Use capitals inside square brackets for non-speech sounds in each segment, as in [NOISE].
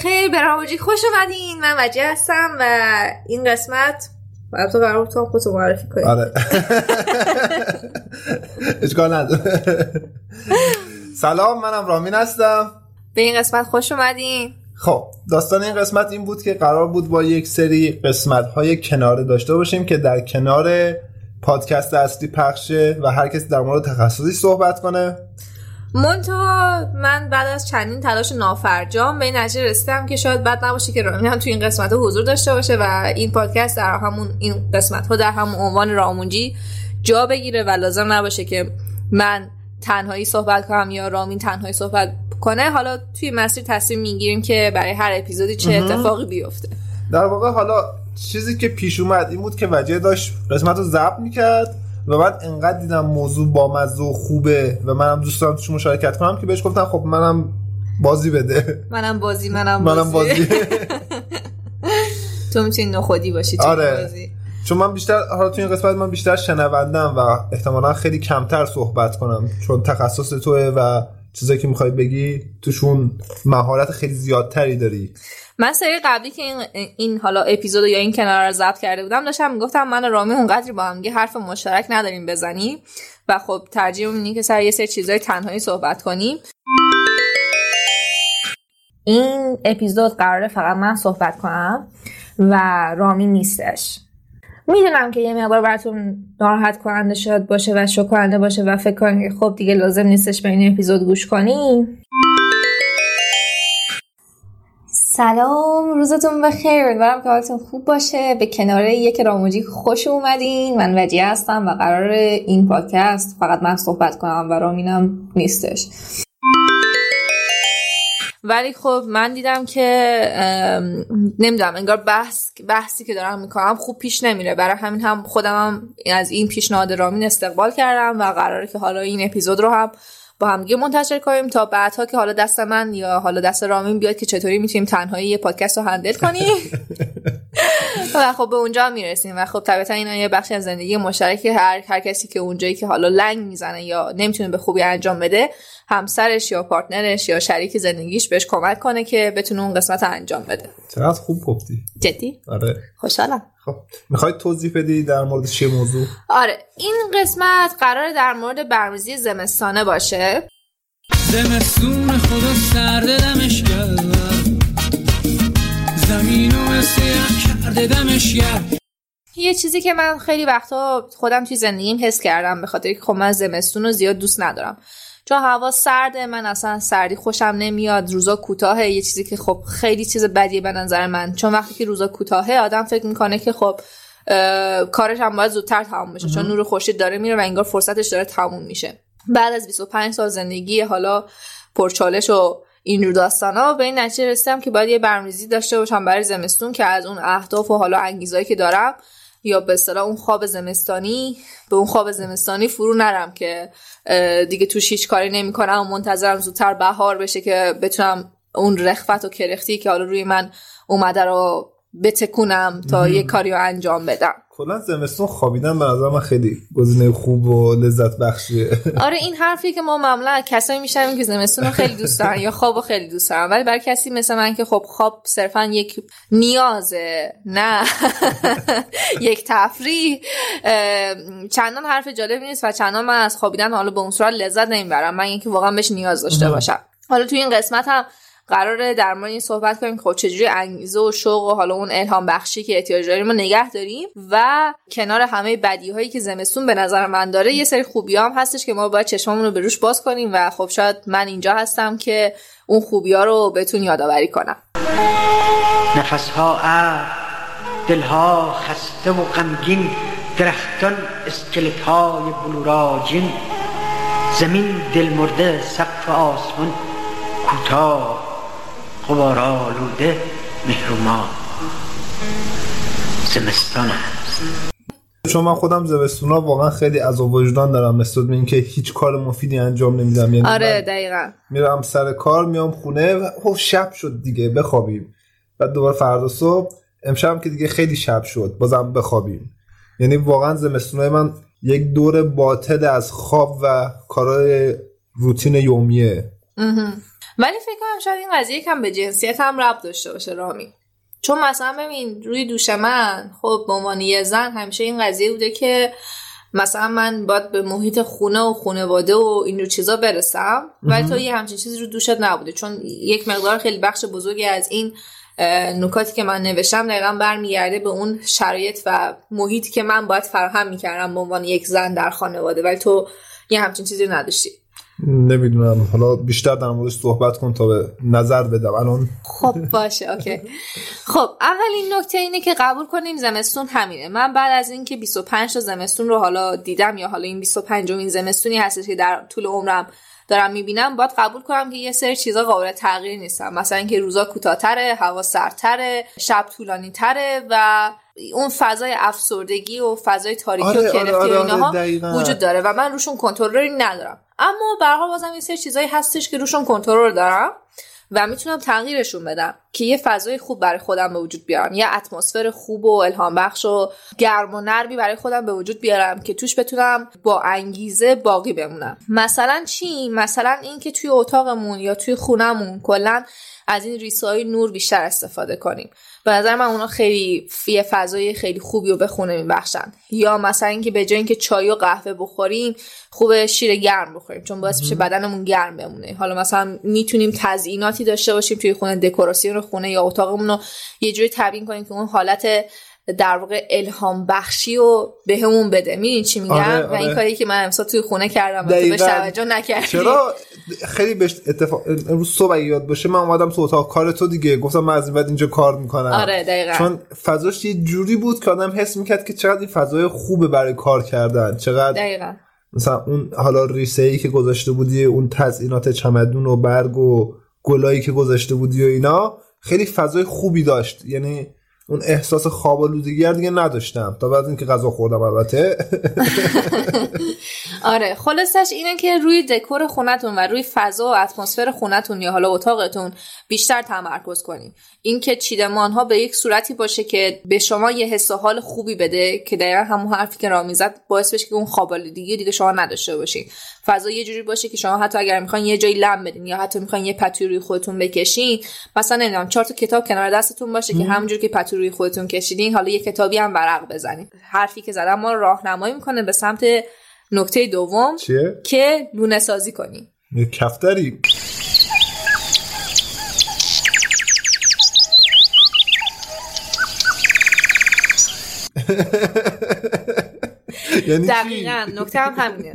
و بخیر به راوجی خوش اومدین. من وجه هستم و این قسمت باید تو قرار تو خودتو معرفی کنی. آره. اشکال نداره سلام منم رامین هستم. به این قسمت خوش اومدین. خب داستان این قسمت این بود که قرار بود با یک سری قسمت های کناره داشته باشیم که در کنار پادکست اصلی پخشه و هر کسی در مورد تخصصی صحبت کنه. منتها من بعد از چندین تلاش نافرجام به این نتیجه رسیدم که شاید بد نباشه که رامین هم تو این قسمت حضور داشته باشه و این پادکست در همون این قسمت ها در همون عنوان رامونجی جا بگیره و لازم نباشه که من تنهایی صحبت کنم یا رامین تنهایی صحبت کنه. حالا توی مسیر تصمیم می‌گیریم که برای هر اپیزودی چه اتفاقی بیفته. در واقع حالا چیزی که پیش اومد این بود که وجه داشت قسمت رو ضبط می‌کرد. و بعد انقدر دیدم موضوع با مزه و خوبه و منم دوست دارم توش مشارکت کنم که بهش گفتم خب منم بازی بده منم بازی منم بازی, [LAUGHS] منم بازی. [LAUGHS] تو می‌تونی نخودی باشی تو آره. بازی چون من بیشتر حالا تو این قسمت من بیشتر شنوندم و احتمالا خیلی کمتر صحبت کنم چون تخصص توه و چیزایی که می‌خوای بگی توشون مهارت خیلی زیادتری داری. من سری قبلی که این, این حالا اپیزود یا این کنار رو ضبط کرده بودم داشتم می‌گفتم من و رامی اونقدری با هم حرف مشترک نداریم بزنیم و خب ترجیح اینه که سر یه سری چیزای تنهایی صحبت کنیم. این اپیزود قراره فقط من صحبت کنم و رامی نیستش. می‌دونم که یه مقدار براتون ناراحت کننده شد باشه و شوک کننده باشه و فکر کنید خب دیگه لازم نیستش به این اپیزود گوش کنیم. سلام روزتون بخیر. امیدوارم که حالتون خوب باشه. به کنار یک راموجی خوش اومدین. من وجیه هستم و قرار این پادکست فقط من صحبت کنم و رامینم نیستش. ولی خب من دیدم که نمی‌دونم انگار بحث بحثی که دارم می‌کنم خوب پیش نمیره. برای همین هم خودم هم از این پیشنهاد رامین استقبال کردم و قراره که حالا این اپیزود رو هم با همگی منتشر کنیم تا بعدها که حالا دست من یا حالا دست رامین بیاد که چطوری می‌تونیم تنهایی یه پادکست رو هندل کنیم. [LAUGHS] و خب به اونجا می‌رسیم و خب طبیعتا اینا یه بخشی از زندگی مشترک هر هر کسی که اونجایی که حالا لنگ می‌زنه یا نمی‌تونه به خوبی انجام بده همسرش یا پارتنرش یا شریک زندگیش بهش کمک کنه که بتونه اون قسمت انجام بده. چقدر خوب گفتی. جدی؟ آره. خوشحالم. خب می‌خوای توضیح بدی در مورد چه موضوع؟ آره این قسمت قرار در مورد برنامه‌ریزی زمستانه باشه. زمستون خدا سرد دمش کرده دمش یه چیزی که من خیلی وقتا خودم توی زندگیم حس کردم به خاطر که خب من زمستون رو زیاد دوست ندارم. چون هوا سرده من اصلا سردی خوشم نمیاد روزا کوتاهه. یه چیزی که خب خیلی چیز بدیه به نظر من. چون وقتی که روزا کوتاهه آدم فکر می‌کنه که خب کارش هم باید زودتر تموم بشه. چون نور خورشید داره میره و انگار فرصتش داره تموم میشه. بعد از 25 سال زندگی حالا پرچالش و این رو داستانا. به این نتیجه رسیدم که باید یه برنامه‌ریزی داشته باشم برای زمستون که از اون اهداف و حالا انگیزایی که دارم یا به اصطلاح اون خواب زمستانی به اون خواب زمستانی فرو نرم که دیگه توش هیچ کاری نمی‌کنم و منتظرم زودتر بهار بشه که بتونم اون رخوت و کرختی که حالا روی من اومده رو بتکونم تا یه کاری رو انجام بدم. کلا زمستون خوابیدن به نظر من خیلی گزینه خوب و لذت بخشیه. [LAUGHS] آره این حرفی که ما معمولا کسایی میشنویم که زمستون رو خیلی دوست دارن یا خواب خیلی دوست دارن ولی برای کسی مثل من که خب خواب صرفا یک نیازه نه. [LAUGHS] یک تفریح. چندان حرف جالب نیست و چندان من از خوابیدن حالا به اون صورت لذت نمی‌برم من اینکه واقعا بهش نیاز داشته باشم. حالا توی این قسمت هم قراره در مورد این صحبت کنیم خب چجوری انگیزه و شوق و حالا اون الهام بخشی که احتیاج داریم رو نگه داریم و کنار همه بدی هایی که زمستون به نظر من داره یه سری خوبی هم هستش که ما باید چشممون رو به روش باز کنیم و خب شاید من اینجا هستم که اون خوبی ها رو بهتون یادآوری کنم. نفس ها دلها خسته و غمگین درختان اسکلت های بلوراجین زمین دل مرده سقف آسمان کوتاه غبار آلوده مهروما زمستان است. چون من خودم زمستونا واقعا خیلی از وجدان دارم مثل این که هیچ کار مفیدی انجام نمیدم. یعنی آره دقیقا. میرم سر کار میام خونه و خب شب شد دیگه بخوابیم. بعد دوباره فردا صبح امشب که دیگه خیلی شب شد بازم بخوابیم. یعنی واقعا زمستونای من یک دور باطل از خواب و کارهای روتین یومیه. ولی فکر کنم شاید این قضیه کم به جنسیت هم ربط داشته باشه رامی. چون مثلا ببین روی دوش من خب به عنوان یه زن همیشه این قضیه بوده که مثلا من باید به محیط خونه و خانواده و این چیزا برسم ولی تو یه همچین چیزی رو دوشت نبوده. چون یک مقدار خیلی بخش بزرگی از این نکاتی که من نوشتم دقیقا برمیگرده به اون شرایط و محیطی که من باید فراهم می‌کردم به عنوان یک زن در خانواده. ولی تو یه همچین چیزی رو نداشتی. نمی‌دونم. حالا بیشتر در موردش صحبت کن تا به نظر بدم. الان خب باشه اوکی. خب اولین نکته اینه که قبول کنیم زمستون همینه. من بعد از اینکه 25 تا زمستون رو حالا دیدم یا حالا این 25 این زمستونی هستش که در طول عمرم دارم می‌بینم باید قبول کنم که یه سری چیزا قابل تغییر نیستن. مثلا اینکه روزا کوتاهتره هوا سردتره شب طولانی تره و اون فضای افسردگی و فضای تاریکی آره، و آره، کرفتی آره، و آره، اینها دقیقاً. وجود داره و من روشون کنترلی ندارم. اما حال بازم یه سری چیزایی هستش که روشون کنترل دارم و می‌تونم تغییرشون بدم که یه فضای خوب برای خودم به وجود بیارم. یه اتمسفر خوب و الهام بخش و گرم و نرمی برای خودم به وجود بیارم که توش بتونم با انگیزه باقی بمونم. مثلا چی؟ مثلا اینکه توی اتاقمون یا توی خونمون کلا از این ریسای نور بیشتر استفاده کنیم. به نظر من اونا خیلی یه فضای خیلی خوبی رو به خونه میبخشن. یا مثلا اینکه به جای اینکه چای و قهوه بخوریم خوبه شیر گرم بخوریم چون باعث میشه بدنمون گرم بمونه. حالا مثلا می‌تونیم تزییناتی داشته باشیم توی خونه دکوراسیون خونه یا اتاقمون رو یه جوری تبیین کنیم که اون حالت در واقع الهام بخشی و بهمون بده. می‌دونی چی میگم؟ آره، و این آره. کاری که من امسال توی خونه کردم و تو بهش. توجه نکردی. چرا؟ خیلی بهش اتفاق امروز صبح یاد باشه من اومدم تو اتاق کار تو دیگه. گفتم من از این بعد اینجا کار می‌کنم. آره دقیقا. چون فضاش یه جوری بود که آدم حس می‌کرد که چقدر این فضای خوبه برای کار کردن. چقدر دقیقا. مثلا اون حالا ریسه ای که گذاشته بودی اون تزئینات چمدون و برگ و گلایی که گذاشته بودی و اینا خیلی فضای خوبی داشت. یعنی اون احساس خواب آلودگی دیگه نداشتم. تا بعد اینکه غذا خوردم البته. [LAUGHS] [LAUGHS] آره خلاصش اینه که روی دکور خونتون و روی فضا و اتمسفر خونتون یا حالا اتاقتون بیشتر تمرکز کنین. اینکه چیدمان ها به یک صورتی باشه که به شما یه حس و حال خوبی بده که دقیقا همون حرفی که رامی زد باعث بشه که اون خواب آلودگی رو دیگه شما نداشته باشین. فضا یه جوری باشه که شما حتی اگر می‌خواین یه جایی لم بدین یا حتی می‌خواین یه پتوی روی خودتون بکشین مثلا نمی‌دونم چهار تا کتاب کنار دستتون باشه که همونجور که پتو روی خودتون کشیدین حالا یه کتابی هم ورق بزنین. حرفی که زدم ما راهنمایی می‌کنه به سمت نکته دوم چیه؟ که لونه سازی کنیم یه کفتری. یعنی؟ دقیقا. نکته هم همینه.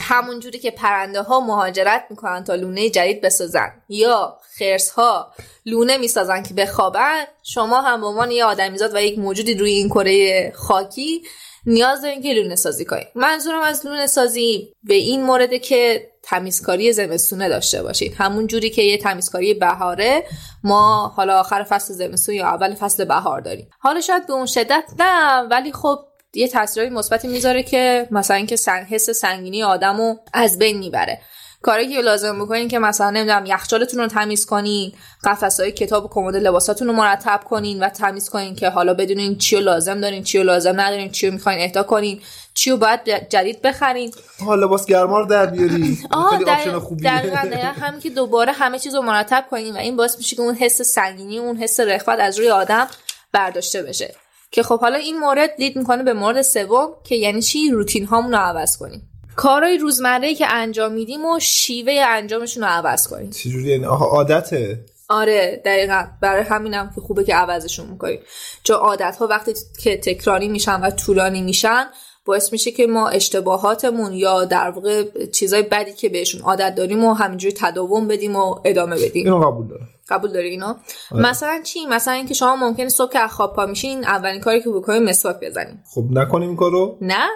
همون جوری که پرنده ها مهاجرت می‌کنن تا لونه جدید بسازن. یا خرس ها لونه می‌سازن که بخوابن شما هم به عنوان یه آدمیزاد و یک موجودی روی این کره خاکی نیاز دارین که لونه سازی کنید منظورم از لونه سازی به این مورده که تمیزکاری زمستونه داشته باشید. همون جوری که یه تمیزکاری بهاره ما حالا آخر فصل زمستون یا اول فصل بهار داریم. حالا شاید به اون شدت نه ولی خب یه تاثیرات مثبتی می‌ذاره که مثلا اینکه سنگ حس سنگینی آدمو از بین می‌بره. کاری که لازم بکنین که مثلا نمی‌دونم یخچالتون رو تمیز کنین قفسهای کتاب و کمد لباساتون رو مرتب کنین و تمیز کنین که حالا بدونین چی رو لازم دارین چی رو لازم ندارین چی رو می‌خواین اهدا کنین چی رو باید جدید بخرین. ها لباس گرما رو در بیاری [LAUGHS] دقیقا [LAUGHS] همین که دوباره همه چیز رو مرتب کنین و این باعث میشه که اون حس سنگینی اون حس رخوت از روی آدم برداشته بشه. که خب حالا این مورد لید می‌کنه به مورد سوم که یعنی چی؟ روتین هامون رو عوض کنیم. کارهای روزمره که انجام میدیم و شیوه انجامشون رو عوض کنیم. چجوری؟ یعنی آها عادته؟ آره دقیقا. برای همینم که خوبه که عوضشون می‌کنیم. چون عادت ها وقتی که تکراری میشن و طولانی میشن باعث میشه که ما اشتباهاتمون یا در واقع چیزای بدی که بهشون عادت داریم و همینجوری تداوم بدیم و ادامه بدیم. اینو قبول دارم. قبول داری اینا مثلا چی؟ مثلا اینکه شما ممکنه صبح که خواب پا میشین اولین کاری که بکنید مسواک بزنین خب نکنیم کارو؟ نه.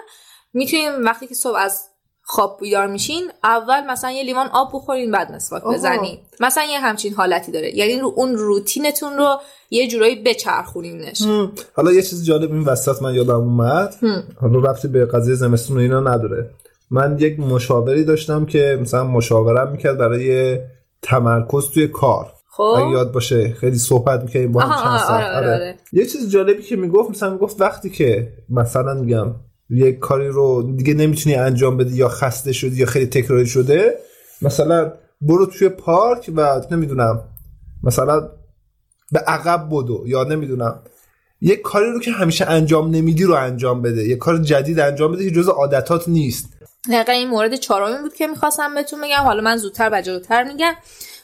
می‌تونیم وقتی که صبح از خواب بیدار میشین اول مثلا یه لیوان آب بخورین بعد مسواک آها. بزنین. مثلا یه همچین حالتی داره. یعنی رو اون روتینتون رو یه جورایی بچرخونینش. حالا یه چیز جالب این وسط من یادم اومد. حالا رفتی به قضیه زمستون و اینا نداره. من یک مشاوری داشتم که مثلا مشاورم می‌کرد برای تمرکز توی کار. خب. اگه یاد باشه خیلی صحبت می‌کنیم با هم آها، چند آره، ساعت. آره، آره. یه چیز جالبی که می‌گفت مثلا می‌گفت وقتی که مثلا میگم یک کاری رو دیگه نمی‌تونی انجام بدی یا خسته شدی یا خیلی تکراری شده مثلا برو توی پارک و نمی‌دونم مثلا به عقب بدو یا نمی‌دونم. یه کاری رو که همیشه انجام نمیدی رو انجام بده. یه کار جدید انجام بده که جز عادتات نیست. دقیقا این مورد چهارمی بود که می‌خواستم بهتون بگم. حالا من زودتر و جلوتر میگم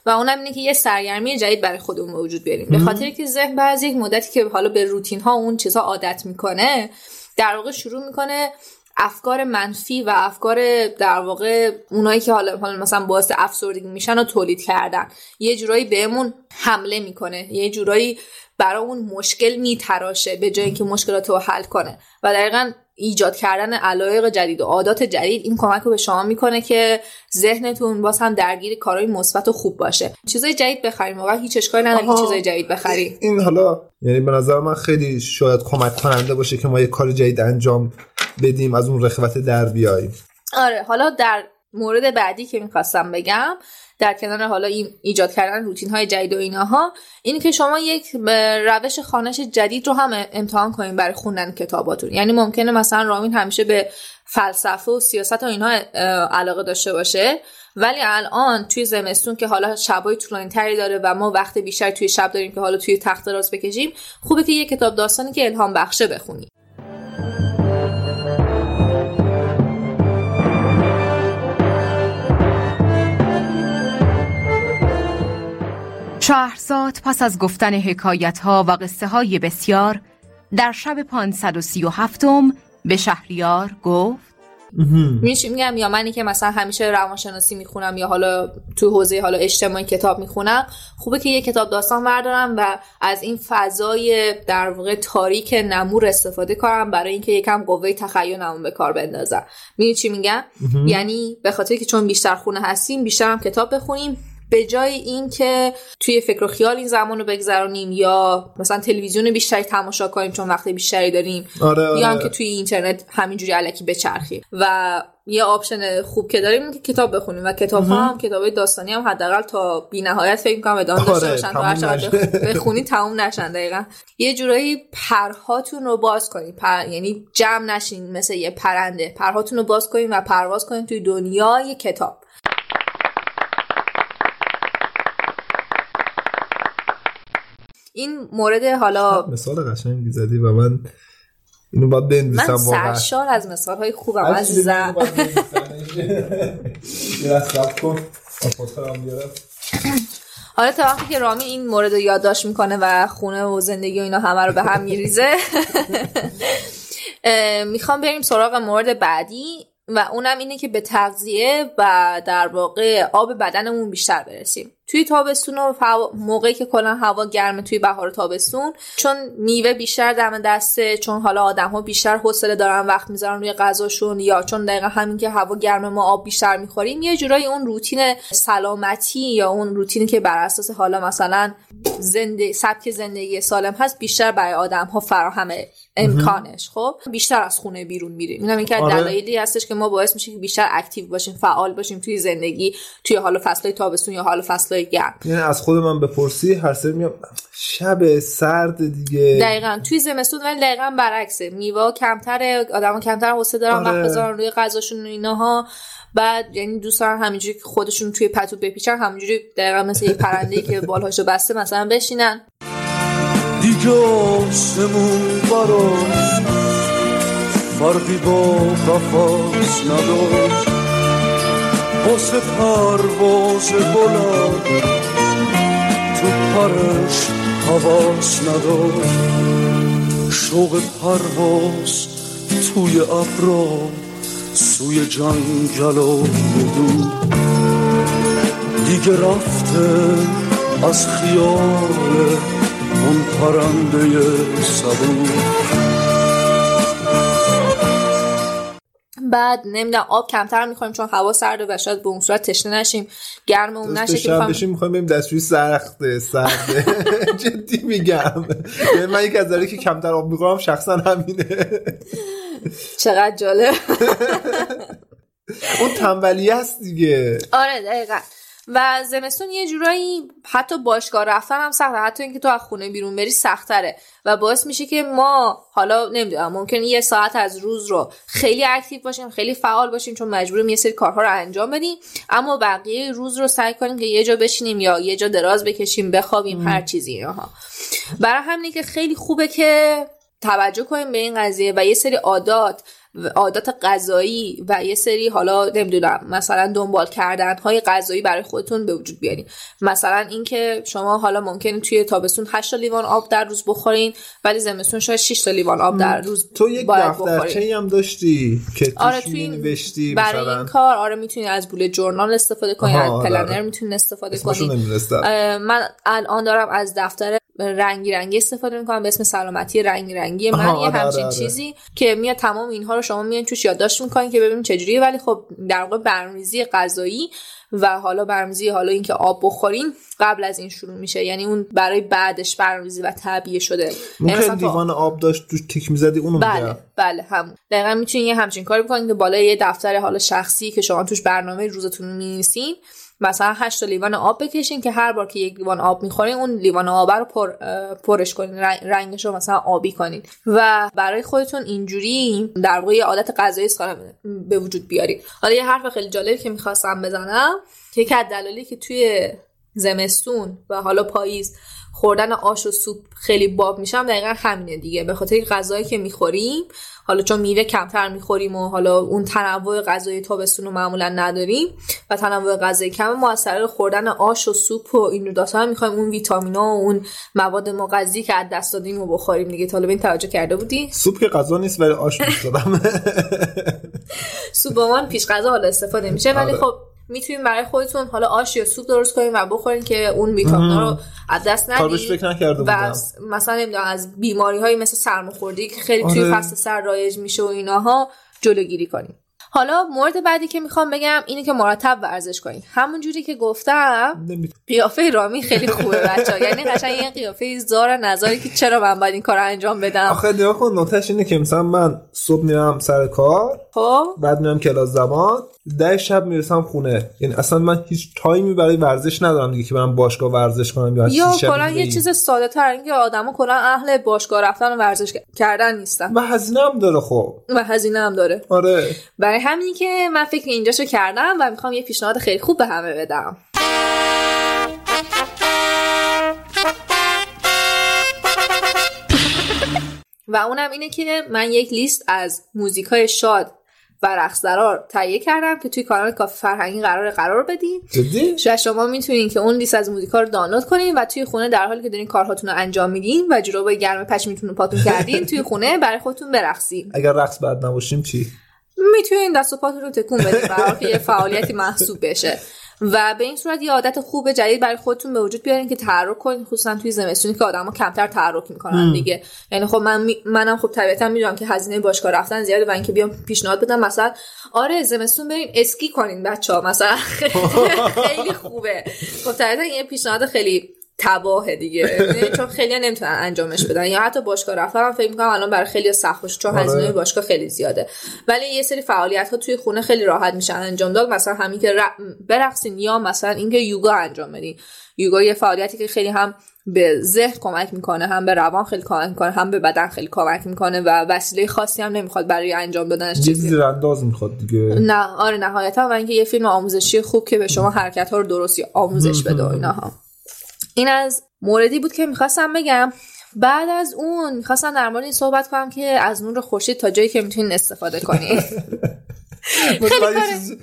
و اونم اینه که یه سرگرمی جدید برای خودمون به وجود بیاریم. به خاطر که ذهن بعد یک مدتی که حالا به روتین ها اون چیزها عادت می‌کنه در واقع شروع می‌کنه افکار منفی و افکار در واقع اونایی که حالا حالا مثلا باعث افسردگی میشن رو تولید کردن. یه جورایی بهمون حمله می‌کنه. یه جورایی برای اون مشکل میتراشه به جای اینکه مشکلات رو حل کنه. و دقیقا ایجاد کردن علایق جدید و عادات جدید این کمک رو به شما می‌کنه که ذهنتون باز هم درگیر کارهای مثبت و خوب باشه. چیزای جدید بخریم واقعا هیچ اشکالی نداره که. چیزای جدید بخری این حالا یعنی به نظر من خیلی شاید کمک کننده باشه که ما یه کار جدید انجام بدیم از اون رخوت در بیاییم. آره حالا در مورد بعدی که می‌خواستم بگم در کنار حالا این ایجاد کردن روتین های جدید و ایناها اینه که شما یک روش خانش جدید رو هم امتحان کنین برای خوندن کتاباتون. یعنی ممکنه مثلا رامین همیشه به فلسفه و سیاست و اینها علاقه داشته باشه ولی الان توی زمستون که حالا شبای طولانی تری داره و ما وقت بیشتر توی شب داریم که حالا توی تخت راست بکشیم خوبه که یه کتاب داستانی که الهام بخشه بخونی. شهرزاد پس از گفتن حکایت ها و قصه های بسیار در شب 537 به شهریار گفت میشه میگم یا منی که مثلا همیشه روانشناسی می‌خونم یا حالا تو حوزه حالا اجتماعی کتاب می‌خونم خوبه که یه کتاب داستان بردارم و از این فضای در واقع تاریک نمور استفاده کنم برای اینکه یکم قوه تخیلمو به کار بندازم. می‌دونی چی میگم؟ یعنی به خاطر که چون بیشتر خونه هستیم بیشتر هم کتاب بخونیم. به جای اینکه توی فکر و خیال این زمان رو بگذرونیم یا مثلا تلویزیون بیشتری تماشا کنیم چون وقت بیشتری داریم آره یا هم آره. که توی اینترنت همینجوری علکی بچرخیم. و یه option خوب که داریم که کتاب بخونیم و کتاب ها هم کتاب داستانی هم حداقل تا بی نهایت فکر می‌کنم ادامه داشته آره، باشن تا هر تموم چقدر نشه. بخونی تموم نشن دقیقا. یه جورایی پرهاتون رو باز کنید پر... یعنی جمع نشین مثل یه پرنده. پرهاتون رو باز کنید و پرواز کنید توی دنیای کتاب. این مورد حالا مثال قشنگی زدی و من اینو باید بنویسم من سرشار از مثال های خوبم چیزی عزیزم. حالا تا وقتی که رامی این مورد رو یادداشت می‌کنه و خونه و زندگی و اینا همه رو به هم میریزه. [LAUGHS] می‌خوام بریم سراغ مورد بعدی و اونم اینه که به تغذیه و در واقع آب بدنمون بیشتر برسیم. توی تابستون و فوا- موقعی که کلا هوا گرمه توی بهار تابستون چون میوه بیشتر دم دسته چون حالا آدم ها بیشتر حوصله دارن وقت می‌ذارن روی غذاشون یا چون دقیقا همین که هوا گرمه ما آب بیشتر می‌خوریم یه جورایی اون روتین سلامتی یا اون روتینی که بر اساس حالا مثلا زنده سبک زندگی سالم هست بیشتر برای آدم ها فراهمه. امکانش خب؟ بیشتر از خونه بیرون میریم. اینم یکی از آره. دلایلی هستش که ما باعث میشه که بیشتر اکتیو باشیم فعال باشیم توی زندگی توی حالا فصل تابستون یا حالا فصل گرم. یعنی از خود من بپرسی هر سری میام شب سرد دیگه. دقیقا. توی زمستون ولی دقیقا برعکسه. میوه کمتره آدم کمتر حوصله دارن آره. وقت بذارن روی غذاشون و ایناها. بعد یعنی دوست دارن همینجوری که خودشون توی پتو بپیچن همینجوری دقیقا مثل یه پرنده که بالهاشو بسته مثلا بشینن. آسمون براش فرقی با قفص نداشت. واسه پرواز بلند تو پرش حواس نداشت. شوق پرواز توی ابرا سوی جنگل و دور دیگه رفته از خیال اون پرنده صبور بعد نمی‌دونم آب کمتر می‌خوایم چون هوا سرده و شاید به اون صورت تشنه نشیم. گرممون نشه که بخوایم بشیم می‌خوایم بریم دستشویی سخته سرده. [LAUGHS] جدی میگم. یعنی من یک از داره که کمتر آب می‌خورم شخصا همینه. چقدر جالب. [LAUGHS] اون تنبلی است دیگه. آره دقیقا. و زمستون یه جورایی حتی باشگاه رفتن هم سخته. حتی اینکه تو از خونه بیرون بری سختره. و باعث میشه که ما حالا نمی‌دونم ممکن یه ساعت از روز رو خیلی اکتیو باشیم خیلی فعال باشیم چون مجبوریم یه سری کارها رو انجام بدیم. اما بقیه روز رو سعی کنیم که یه جا بشینیم یا یه جا دراز بکشیم بخوابیم هر چیزی اینها. برای همینه که خیلی خوبه که توجه کنیم به این قضیه و یه سری عادات عادات غذایی و یه سری حالا نمی‌دونم مثلا دنبال کردن های غذایی برای خودتون به وجود بیارین. مثلا اینکه شما حالا ممکنه توی تابستون 8 تا لیوان آب در روز بخورین ولی زمستون شاید 6 تا لیوان آب در روز تو یک باید دفترچه بخورین. هم داشتی که آره توی این نوشتی برای مثلا؟ این کار آره می‌تونی از بوله جورنال استفاده کنی آها، از آره، پلنر آره. می‌تونی استفاده اسمشو کنی. نمی‌دونستم. اه، من الان دارم از دفتر رنگی رنگی استفاده می‌کنم به اسم سلامتی رنگی رنگی من یه آره، همچین آره،. چیزی که میاد تمام اینها رو شما میان توش یادداشت می‌کنین که ببینیم چجوریه. ولی خب در واقع برنامه‌ریزی غذایی و حالا برنامه‌ریزی حالا اینکه آب بخورین قبل از این شروع میشه. یعنی اون برای بعدش برنامه‌ریزی و تعبیه شده. یعنی مثلا لیوان آب داشت توش تیک می‌زدی اونو بله میگم بله هم دقیقا می‌تونین یه همچین کاری بکنین که بالای یه دفتر حالا شخصی که شما توش برنامه روزتون رو می‌نویسین. مثلا 8 تا لیوان آب بکشین که هر بار که یک لیوان آب می‌خورین اون لیوان آب رو پر، پرش کنین رنگ- رنگش رو مثلا آبی کنین. و برای خودتون اینجوری در واقع عادت غذایی به وجود بیارین. حالا یه حرف خیلی جالبی که می‌خواستم بزنم که یکی از دلایلی که توی زمستون و حالا پاییز خوردن آش و سوپ خیلی باب میشم دقیقا همینه دیگه. به خاطر غذایی که می‌خوریم حالا چون میوه کمتر می‌خوریم و حالا اون تنوع غذایی تابستون رو معمولا نداریم و تنوع غذایی کم ما از طریق خوردن آش و سوپ و این رو هم می‌خوایم اون ویتامینا و اون مواد مغذی که از دست دادیم رو بخوریم دیگه. تا این توجه کرده بودی؟ سوپ که غذا نیست ولی آش دارم. [LAUGHS] سوپ من پیش غذا حالا استفاده میشه. ولی آره. خب می‌تونیم برای خودتون حالا آش یا سوپ درست کنیم و بخورین که اون ویتامینا رو از دست نکرده و مثلا نمی‌دونم از بیماری های مثل سرماخوردگی که خیلی توی آره. فصل سر رایج میشه و ایناها جلوگیری کنیم. حالا مورد بعدی که می‌خوام بگم اینه که مرتب ورزش کنید همون جوری که گفتم قیافه رامی خیلی خوبه [LAUGHS] بچه یعنی قشنگ یه قیافه زار نظری که چرا من باید این کار انجام بدم؟ آخه نگاه کن نکتهش اینه که مثلا من صبح میرم سر کار خب. بعد میرم کلاس زبان. ده شب می‌رسم خونه. یعنی اصلا من هیچ تایمی برای ورزش ندارم دیگه که برم باشگاه ورزش کنم یا یا کلا یه. چیز ساده تر اینکه آدما کلا اهل باشگاه رفتن و ورزش کردن نیستن. و هزینه هم داره خب. و هزینه هم داره. آره. برای همینی که من فکر اینجاشو کردم و می‌خوام یه پیشنهاد خیلی خوب به همه بدم. و اونم اینه که من یک لیست از موزیک های شاد و رقصدرار تهیه کردم که توی کانال کافی فرهنگی قرار قرار بدیم جدی؟ و شما می‌تونین که اون لیست از موزیکا رو دانلود کنین و توی خونه در حالی که دارین کارهاتون رو انجام میدین و جورابای گرم پشمیتون رو پاتون کردین توی خونه برای خودتون برقصین. اگر رقص بد نباشیم چی؟ می‌تونین دست و پاتون رو تکون بدین برای که یه فعالیتی محسوب بشه. و به این صورت یه عادت خوب جدید برای خودتون به وجود بیارین که تحرک کنین خصوصا توی زمستونی که آدما کمتر تحرک می‌کنن دیگه. یعنی خب من می- منم خب طبیعتا می‌دونم که هزینه باشگاه رفتن زیاده و اینکه بیام پیشنهاد بدم. مثلا آره زمستون برین اسکی کنین بچه ها مثلا. خیلی, [LAUGHS] خیلی خوبه. خب طبیعتا یه پیشنهاد خیلی تباهه دیگه. یعنی چون خیلی نمی‌تونن انجامش بدن. یا حتی باشگاه رفتن هم فکر می‌کنم الان برای خیلی سخت باشه. چون آره. هزینه باشگاه خیلی زیاده. ولی یه سری فعالیت ها توی خونه خیلی راحت میشن انجام داد. مثلا همین که ر- برقصین یا مثلا اینکه یوگا انجام بدین. یوگا یه فعالیتی که خیلی هم به ذهن کمک می‌کنه هم به روان خیلی کمک می‌کنه هم به بدن خیلی کمک می‌کنه و وسیله خاصی هم نمی‌خواد برای انجام دادنش چیزی. زیرانداز می‌خواد دیگه. نه آره نهایتا. و اینکه یه فیلم آموزشی خوب که به شما حرکت ها رو درستی آموزش بده و ایناها این از موردی بود که می‌خواستم بگم. بعد از اون می‌خواستم در مورد این صحبت کنم که از نور خورشید تا جایی که می‌تونین استفاده کنین. [LAUGHS] خیلی کار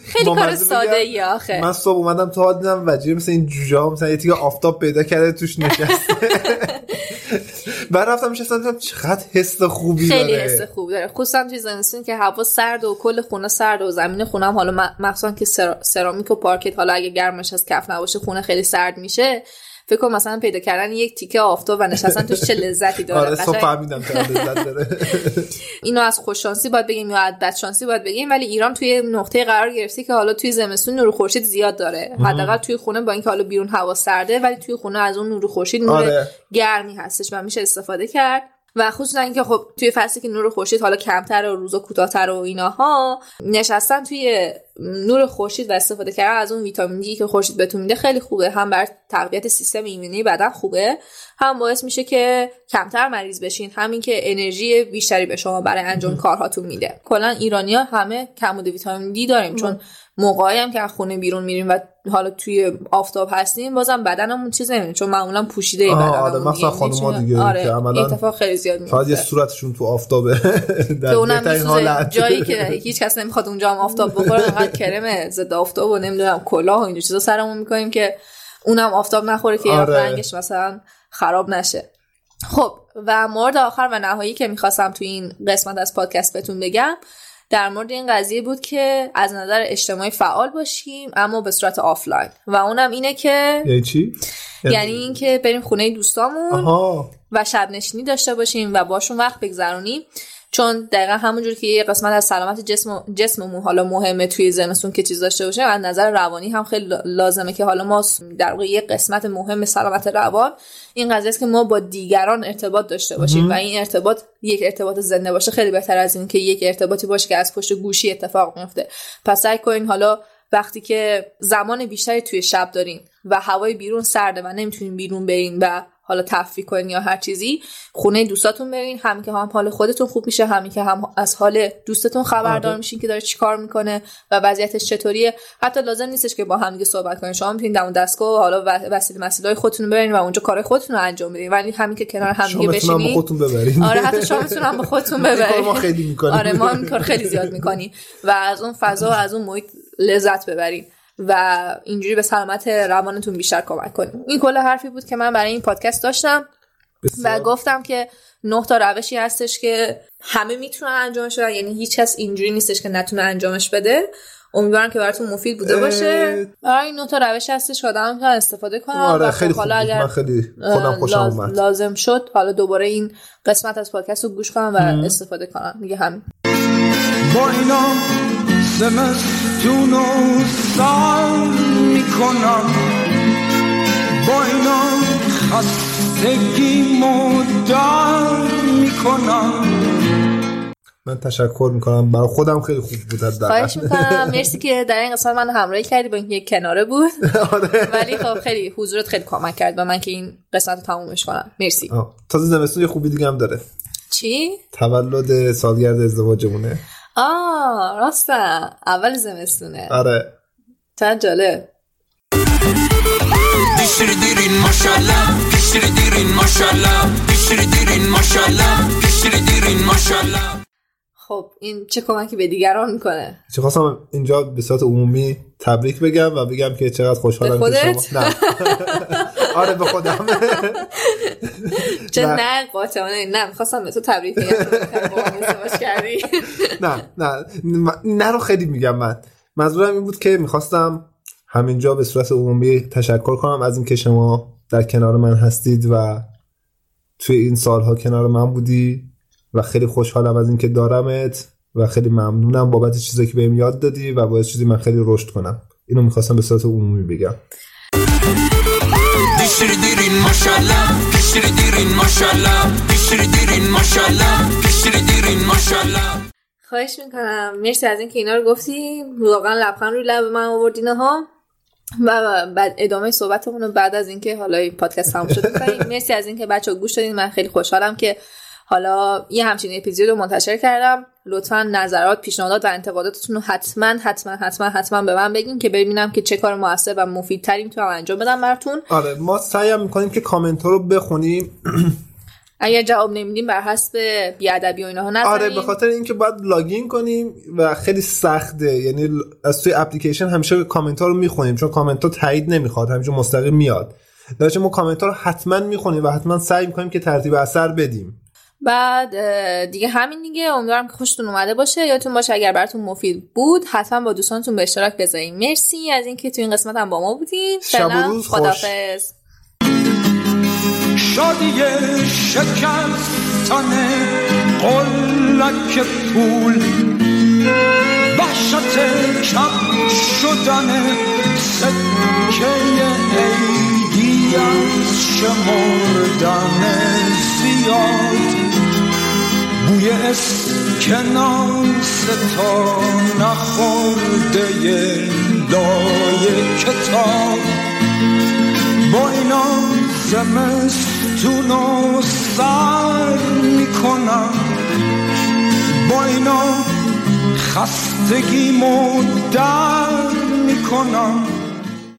خیلی کار. ساده ای آخه. من صبح اومدم تا دیدم وجیه مثل این جوجه ها مثلا یه تیکه آفتاب پیدا کرده توش نشسته. [LAUGHS] بعد رفتم نشستم دیدم چقدر حس خوبی خیلی داره. حس خوب داره. خصوصا توی زمستون که هوا سرد و کل خونه سرد و زمین خونه هم حالا مخصوصا که سرا- سرامیک و پارکت حالا اگه گرمش از کف نباشه خونه خیلی سرد میشه. فکر کنم مثلا پیدا کردن یک تیکه آفتاب و نشستن توش چه لذتی داره. آره فهمیدم لذت داره. [LAUGHS] اینو از خوششانسی باید بگیم یا از بدشانسی باید بگیم ولی ایران توی نقطه قرار گرفته که حالا توی زمستون نور خورشید زیاد داره. حداقل توی خونه با اینکه حالا بیرون هوا سرده ولی توی خونه از اون نور خورشید نور آره. گرمی هستش و میشه استفاده کرد. و خصوصا اینکه خب توی فصلی که نور خورشید حالا کمتر و روزا کوتاهتر و ایناها نشستن توی نور خورشید و استفاده کردن از اون ویتامین دی که خورشید بهتون میده خیلی خوبه. هم بر تقویت سیستم ایمنی بدن خوبه هم باعث میشه که کمتر مریض بشین. همین که انرژی بیشتری به شما برای انجام کارهاتون میده. کلا ایرانیا همه کمبود ویتامین دی داریم چون موقعی هم که از خونه بیرون میریم و حالا توی آفتاب هستیم بازم بدنمون چیز نمیده چون معمولا پوشیده بدنمون آره، مثلا. خانوما دیگه آره که عملاً اتفاق خیلی زیاد فقط یه میفته صورتشون تو آفتابه [LAUGHS] در اونم حالت جایی که هیچ کس نمی‌خواد اونجا هم آفتاب بخوره انقدر کرم ضد آفتاب و نمی‌دونم کلاه و اینجور چیزا سرمون می‌کنیم که اونم آفتاب نخوره که آره. رنگش مثلا خراب نشه خب و مورد آخر و نهایی که می‌خواستم تو این قسمت از پادکست بهتون بگم در مورد این قضیه بود که از نظر اجتماعی فعال باشیم اما به صورت آفلاین. و اونم اینه که یعنی چی؟ یعنی اینکه بریم خونه دوستامون آها. و شب نشینی داشته باشیم و باشون وقت بگذرونیم. چون دقیقا همونجور که یه قسمت از سلامت جسم جسممون حالا مهمه توی زمستون که چیز داشته باشیم از نظر روانی هم خیلی لازمه که حالا ما در واقع یه قسمت مهم سلامت روان این قضیه است که ما با دیگران ارتباط داشته باشیم و این ارتباط یک ارتباط زنده باشه خیلی بهتر از این که یک ارتباطی باشه که از پشت گوشی اتفاق میفته. پس سعی کنین حالا وقتی که زمان بیشتری توی شب دارین و هوای بیرون سرده و نمی‌تونین بیرون برین و حالا تفریح کنین یا هر چیزی خونه دوستاتون برین هم که هم حال خودتون خوب میشه همین که هم از حال دوستتون خبردار میشین که داره چیکار می‌کنه و وضعیتش چطوریه. حتی لازم نیستش که با هم دیگه صحبت کنین. شما می‌تونین دم دستگاه و حالا وسیله مسائل خودتون برین و اونجا کار خودتون رو انجام بدین. ولی همین که کنار هم دیگه با بشینین خودتون ببرین. آره حتی شما می‌تونم به خودتون [LAUGHS] ببرین. ما خیلی می‌کنیم. آره ما این کار خیلی زیاد می‌کنیم. و از اون فضا و از اون محیط لذت ببریم و اینجوری به سلامت روانتون بیشتر کمک کنیم. این کل حرفی بود که من برای این پادکست داشتم و بسیار. گفتم که نه تا روشی هستش که همه می‌تونن انجامش بدن. یعنی هیچ کس اینجوری نیستش که نتونه انجامش بده. امیدوارم که براتون مفید بوده باشه. آره این نه تا روش هستش که آدم می‌تونن استفاده کنن. و آره خب خیلی خوب حالا. اگر من خیلی خودم خوشم لاز- اومد. لازم شد حالا دوباره این قسمت از پادکست رو گوش کنم و استفاده کنم. دیگه همین. با اینا زمستون و سال می‌کنم. با اینا خستگی مدار می‌کنم. من تشکر می‌کنم. برای خودم خیلی خوب بود حداقل. خواهش می‌کنم. مرسی که در این قسمت من همراهی کردی با اینکه یک کناره بود. [LAUGHS] آره. ولی خب خیلی حضورت خیلی کمک کرد به من که این قسمت رو تمومش کنم. مرسی. تازه زمستون یه خوبی دیگه هم داره. چی؟ تولد سالگرد ازدواجمونه. آه راستا اول زمستونه. آره. چند جالب. پیشتری دیرین ماشالله پیشتری دیرین خب این چه کمکی به دیگران می‌کنه؟ چه خواستم اینجا به صورت عمومی تبریک بگم و بگم که چقدر خوشحالم که؟ شما نه. آره به خودم. چه نه. نه قاطعانه نه. می‌خواستم به تو تبریک بگم. نه نه. نه رو خیلی میگم من. منظورم این بود که می‌خواستم همینجا به صورت عمومی تشکر کنم از اینکه شما در کنار من هستید و توی این سالها کنار من بودی و خیلی خوشحالم از اینکه دارمت. و خیلی ممنونم بابت چیزایی که بهم یاد دادی و باعث شدی من خیلی رشد کنم. اینو می‌خواستم به صورت عمومی بگم. maşallah maşallah maşallah maşallah خواهش می‌کنم. مرسی از اینکه اینا رو گفتی. واقعا لبخند روی لب من آوردین ها و بعد ادامه صحبتمون رو بعد از اینکه حالا این پادکست تموم شد. مرسی از اینکه بچه گوش دادین. من خیلی خوشحالم که حالا یه همچین اپیزود رو منتشر کردم. لطفا نظرات پیشنهادات و انتقاداتتون رو حتما حتما حتما حتما به من بگین که ببینم که چه کار موثر و مفیدتری می‌تونم انجام بدم براتون. آره ما سعی می‌کنیم که کامنت رو بخونیم. [CLEARS THROAT] اگر جواب نمیدیم بر حسب بیادبی و اینها نزنیم آره به خاطر اینکه باید لاگین کنیم و خیلی سخته. یعنی از توی اپلیکیشن همیشه کامنت ها رو می‌خونیم چون کامنت ها تایید نمی‌خواد همیشه مستقیم میاد. در ما کامنت ها رو حتما می‌خونیم و حتما سعی می‌کنیم که ترتیب اثر بدیم. بعد دیگه همین دیگه. امیدوارم که خوشتون اومده باشه. یادتون باشه اگر براتون مفید بود حتما با دوستانتون به اشتراک بذارین. مرسی از اینکه تو این قسمت هم با ما بودین. شب و روز خوش. خداحافظ. شادی شکستن قلک پول وحشت کم شدن سکه عیدی از شمردن زیاد. بوی اسکناس تا نخورده لای کتاب. با اینا زمستون و سر می‌کنم. با اینا خستگی در می‌کنم.